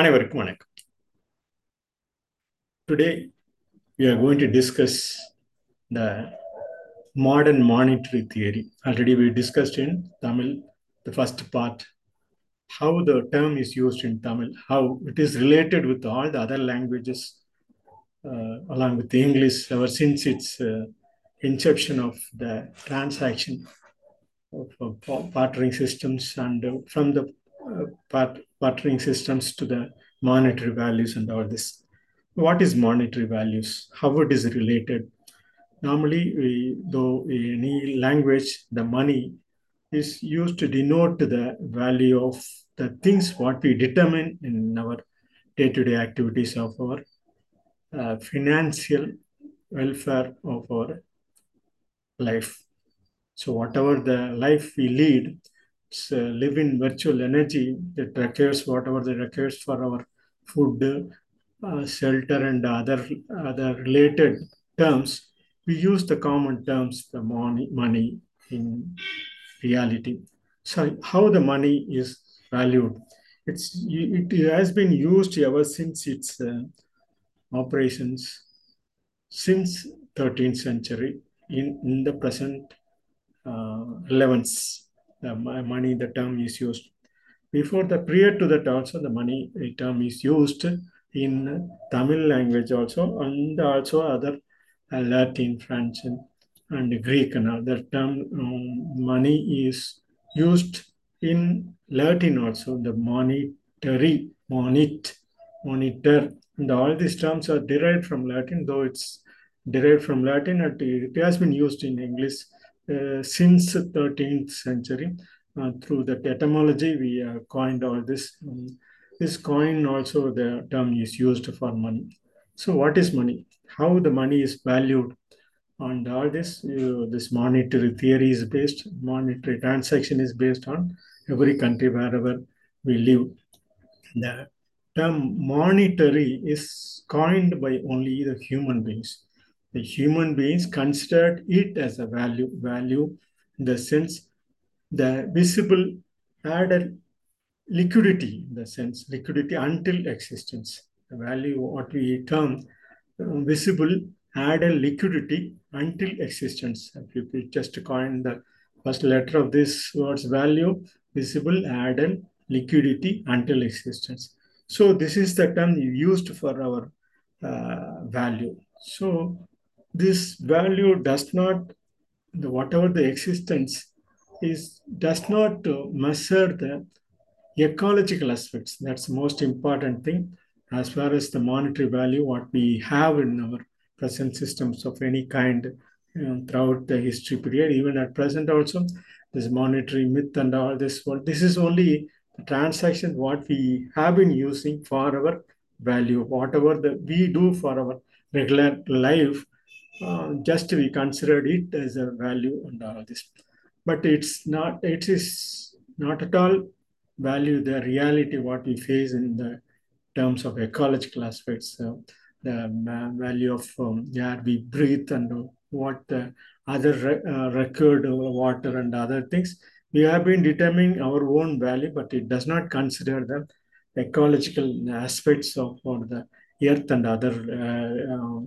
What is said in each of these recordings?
அனைவருக்கும் வணக்கம் today we are going to discuss the modern monetary theory already we discussed in tamil the first part how the term is used in tamil how it is related with all the other languages uh, along with english ever since its uh, inception of the transaction of uh, bartering systems and uh, from the uh, part, bartering systems to the monetary values and all this. What is monetary values? How it is related? Normally, we, though in any language, the money is used to denote the value of the things what we determine in our day-to-day activities of our uh, financial welfare of our life. So whatever the life we lead, uh, live in virtual energy that requires whatever that requires for our food, uh, shelter, and other other related terms. We use the common terms, the money, money in reality. So how the money is valued? It's it has been used ever since its uh, operations since 13th century in, in the present uh, relevance the money the term is used. Before the prior to that also the money term is used in tamil language also and also other uh, latin french and, greek. And other term um, money is used in latin also the monetary monit monitor. And all these terms are derived from latin though it's derived from latin it has been used in english since 13th century uh, through the etymology we uh, coined all this. Um, this coin also the term is used for money. So what is money? How the money is valued? And all this this monetary theory is based monetary transaction is based on every country wherever we live. The term monetary is coined by only the human beings the human beings considered it as a value value in the sense the visible added liquidity in the sense liquidity until existence. The value what we term uh, visible added liquidity until existence. If you just coin the first letter of this word's value visible added liquidity until existence. So this is the term used for our uh, value. So this value does not the whatever the existence is does not uh, measure the ecological aspects. That's the most important thing as far as the monetary value what we have in our present systems of any kind you know, throughout the history period. Even at present also this monetary myth and all this well, this is only the transaction what we have been using for our value whatever that we do for our regular life uh, just we considered it as a value and all this. But it's not it is not at all value the reality what we face in the terms of ecological aspects uh, the value of um, air we breathe and what the other re uh, record water and other things we have been determining our own value but it does not consider the ecological aspects of or the earth and other uh, uh,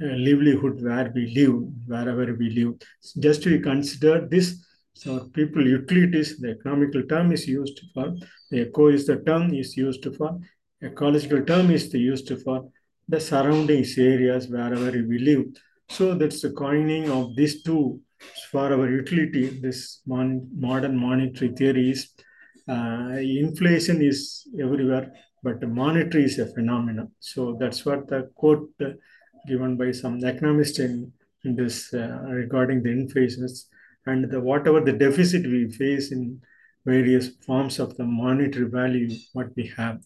livelihood where we live, wherever we live. Just we consider this, so people utilities, the economical term is used for, the eco is the term is used for, ecological term is the used for the surroundings areas wherever we live. So that's the coining of these two for our utility, this mon modern monetary theories. Uh, inflation is everywhere, but monetary is a phenomenon. So that's what the quote uh, given by some economist in, in this uh, regarding the inflations and the whatever the deficit we face in various forms of the monetary value what we have.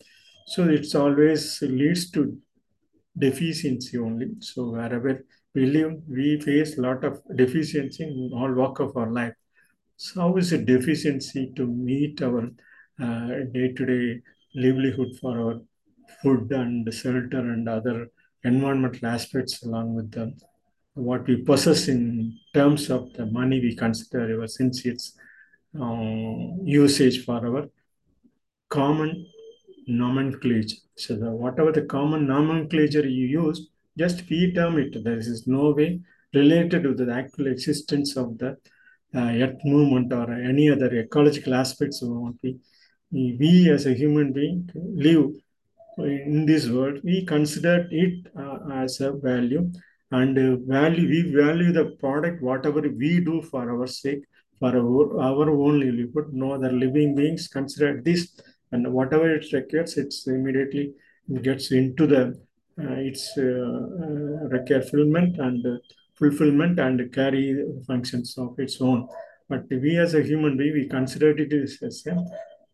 So it's always leads to deficiency only. So wherever we live we face a lot of deficiency in all walk of our life. So how is a deficiency to meet our uh, day-to-day livelihood for our food and shelter and other environmental aspects along with the what we possess in terms of the money we consider ever since its uh, usage for our common nomenclature. So the, whatever the common nomenclature you use, just we term it. There is no way related to the actual existence of the uh, earth movement or any other ecological aspects of what we, we as a human being live in this world. We consider it uh, as a value and uh, value we value the product whatever we do for our sake for our, our own livelihood no other living beings consider this and whatever it requires it's immediately gets into the uh, its uh, requirement and uh, fulfillment and carry functions of its own but we as a human being we consider it as a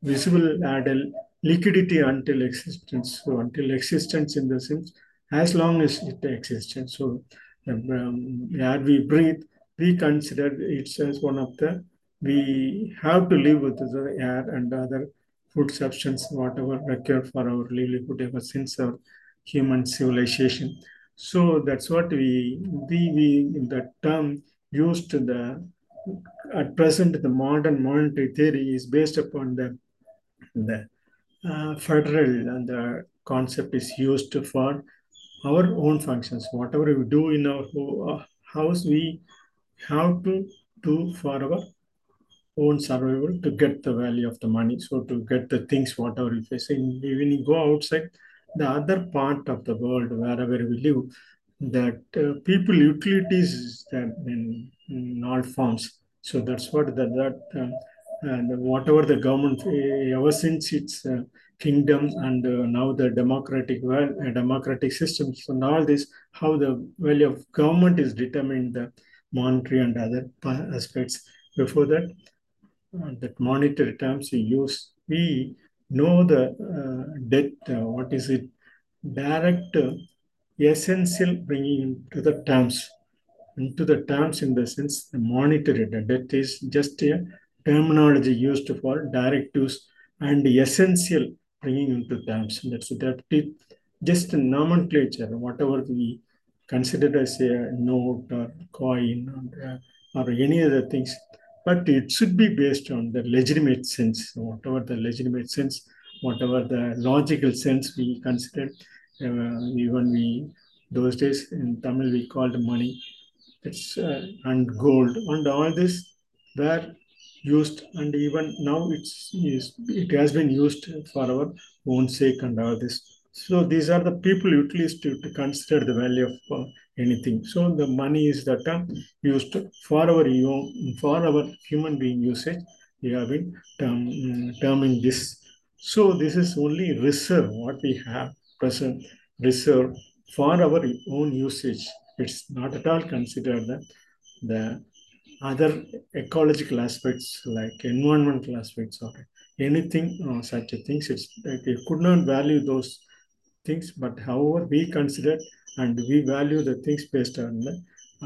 visible and liquidity until existence so until existence in the sense as long as it exists. So um, air we breathe, we consider it as one of the, we have to live with the air and other food substance, whatever required for our livelihood ever since our human civilization. So that's what we, we, we in that term used the, at present, the modern monetary theory is based upon the, the uh, federal and the concept is used for our own functions. Whatever we do in our uh, house, we have to do for our own survival to get the value of the money. So to get the things, whatever we face. you go outside, the other part of the world, wherever we live, that uh, people utilities that in, in, all forms. So that's what the, that uh, and whatever the government ever since its uh, kingdom and uh, now the democratic well, uh, democratic systems and all this how the value of government is determined the monetary and other aspects. Before that uh, that monetary terms we use we know the uh, debt uh, what is it direct essential bringing into the terms. Into the terms in the sense the monetary debt is just a terminology used for directives and essential bringing into terms. That's that just nomenclature, whatever we consider as a note or coin or, uh, or any other things. But it should be based on the legitimate sense, whatever the legitimate sense, whatever the logical sense we consider. Uh, even we those days in Tamil we called money. It's uh, and gold and all this were used and even now it's, it has been used for our own sake and all this. So these are the people utilized to, to consider the value of uh, anything. So the money is the term used for our for our human being usage. We have been term, terming this. So this is only reserve what we have present reserve for our own usage. It's not at all considered the, the other ecological aspects like environmental aspects or anything uh, such things it's like we could not value those things but however we consider and we value the things based on the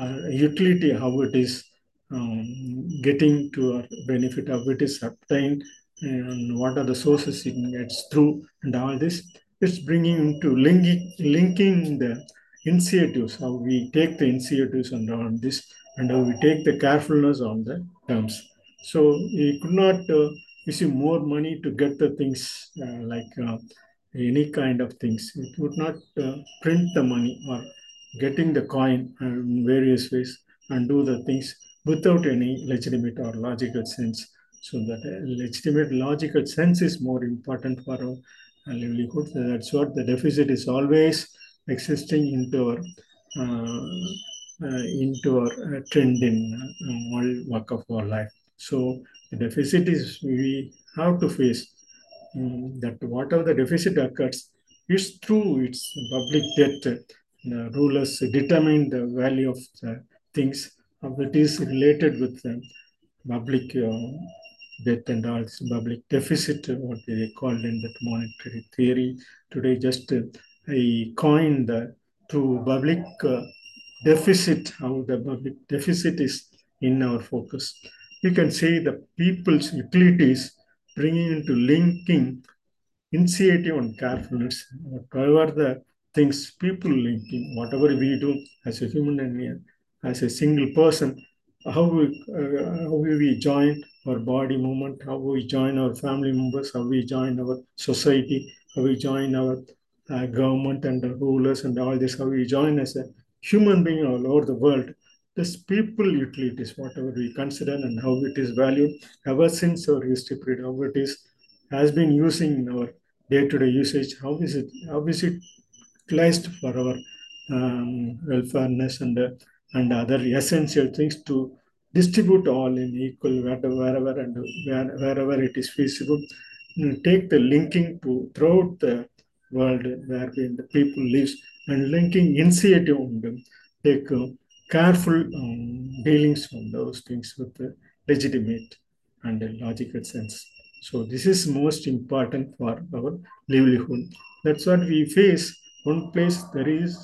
uh, utility how it is um, getting to our benefit how it is obtained and what are the sources it gets through and all this. It's bringing into linking linking the initiatives how we take the initiatives and all this and uh, we take the carefulness on the terms. So we could not uh, receive more money to get the things uh, like uh, any kind of things. It would not uh, print the money or getting the coin in various ways and do the things without any legitimate or logical sense. So that legitimate logical sense is more important for our livelihood. That's what the deficit is always existing into our uh, uh, into our uh, trend in uh, all work of our life. So the deficit is we have to face um, that whatever the deficit occurs is through its public debt. The rulers determine the value of the things it is related with the public uh, debt and also public deficit, what they called in that monetary theory. Today, just uh, I coined the through public uh, deficit, how the public deficit is in our focus. You can see the people's utilities bringing into linking initiative and carefulness, whatever the things people linking, whatever we do as a human and as a single person, how we, uh, how we join our body movement, how we join our family members, how we join our society, how we join our uh, government and the rulers and all this, how we join as a human being all over the world. This people utilities, whatever we consider and how it is valued ever since our history period, how it is has been using in our day-to-day usage, how is it how is it utilized for our um, welfareness and uh, and other essential things to distribute all in equal wherever and where, wherever it is feasible. Take the linking to throughout the world where the people lives and linking initiative them. Take uh, careful um, dealings on those things with the legitimate and logical sense. So this is most important for our livelihood. That's what we face. One place there is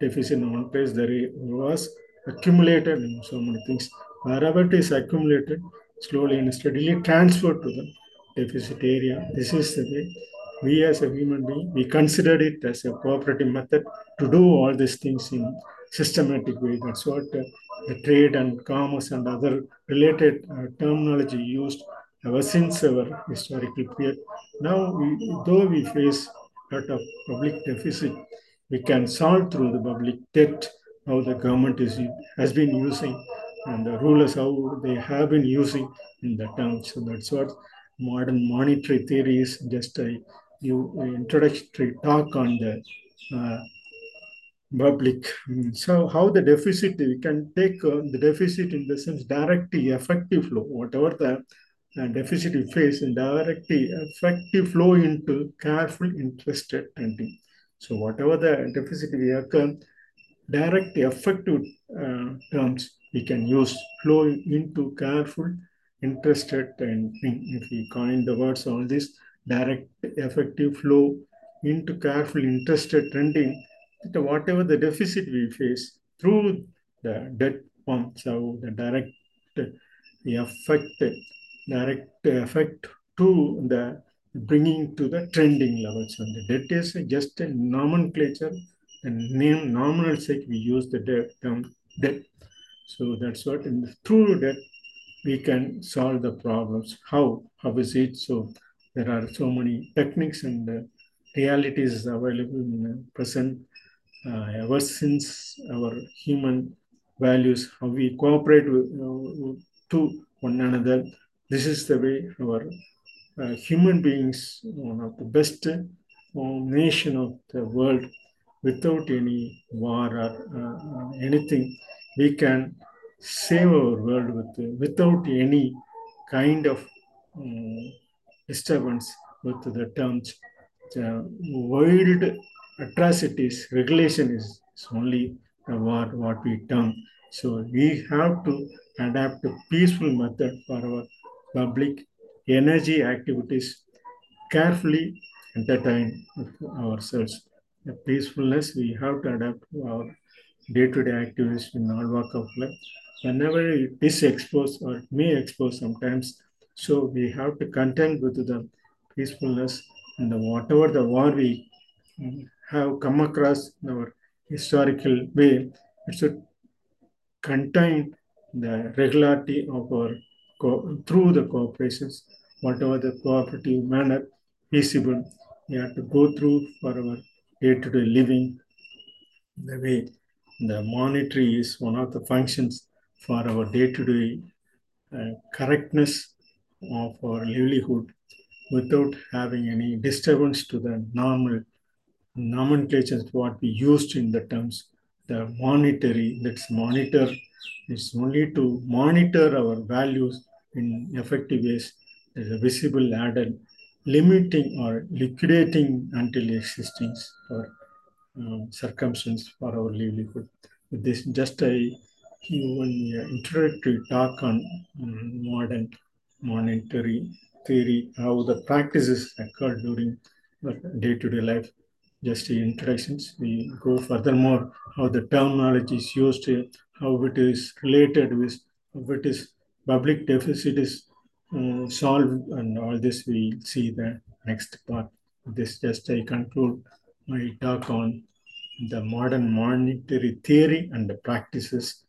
deficit, one place there was accumulated in so many things. Wherever it is accumulated, slowly and steadily transferred to the deficit area. This is the way we as a human being, we considered it as a cooperative method to do all these things in systematic way. That's what uh, the trade and commerce and other related uh, terminology used ever since our historical period. Now, we, though we face a lot of public deficit, we can solve through the public debt how the government is has been using and the rulers how they have been using in the town. So that's what modern monetary theory is just a new introductory talk on the uh, public. So how the deficit, we can take uh, the deficit in the sense direct effective flow, whatever the uh, deficit we face in direct effective flow into careful interested lending. So whatever the deficit we occur, direct effective uh, terms we can use flow into careful interested and if we coin the words all this direct effective flow into careful interested trending that whatever the deficit we face through the debt pump so the direct the effect direct effect to the bringing to the trending levels. And the debt is just a nomenclature and name nominal sake we use the debt term debt. So that's what in through that we can solve the problems. How? How is it? So there are so many techniques and uh, realities available in the present uh, ever since our human values, how we cooperate with, uh, to one another. This is the way our uh, human beings, one of the best uh, nation of the world, without any war or uh, anything, we can save our world with, without any kind of um, disturbance with the terms wild atrocities regulation is, is only what, what we term. So we have to adapt a peaceful method for our public energy activities carefully entertain ourselves. The peacefulness we have to adapt to our day-to-day activities in our walk of life whenever it is exposed or may expose sometimes so we have to contend with the peacefulness and the, whatever the war we have come across in our historical way, it should contain the regularity of our through the cooperations, whatever the cooperative manner feasible, we have to go through for our day-to-day living. The way the monetary is one of the functions for our day-to-day uh, correctness of our livelihood without having any disturbance to the normal nomenclature what we used in the terms the monetary that's monitor is only to monitor our values in effective ways. As a visible added limiting or liquidating until existing or um, circumstance for our livelihood. This just a even uh, introductory talk on um, modern monetary theory, how the practices occur during the day-to-day life. Just the introductions. We go furthermore how the terminology is used, how it is related with, how it is public deficit is uh, solved, and all this we see the next part. This just I conclude my talk on the modern monetary theory and the practices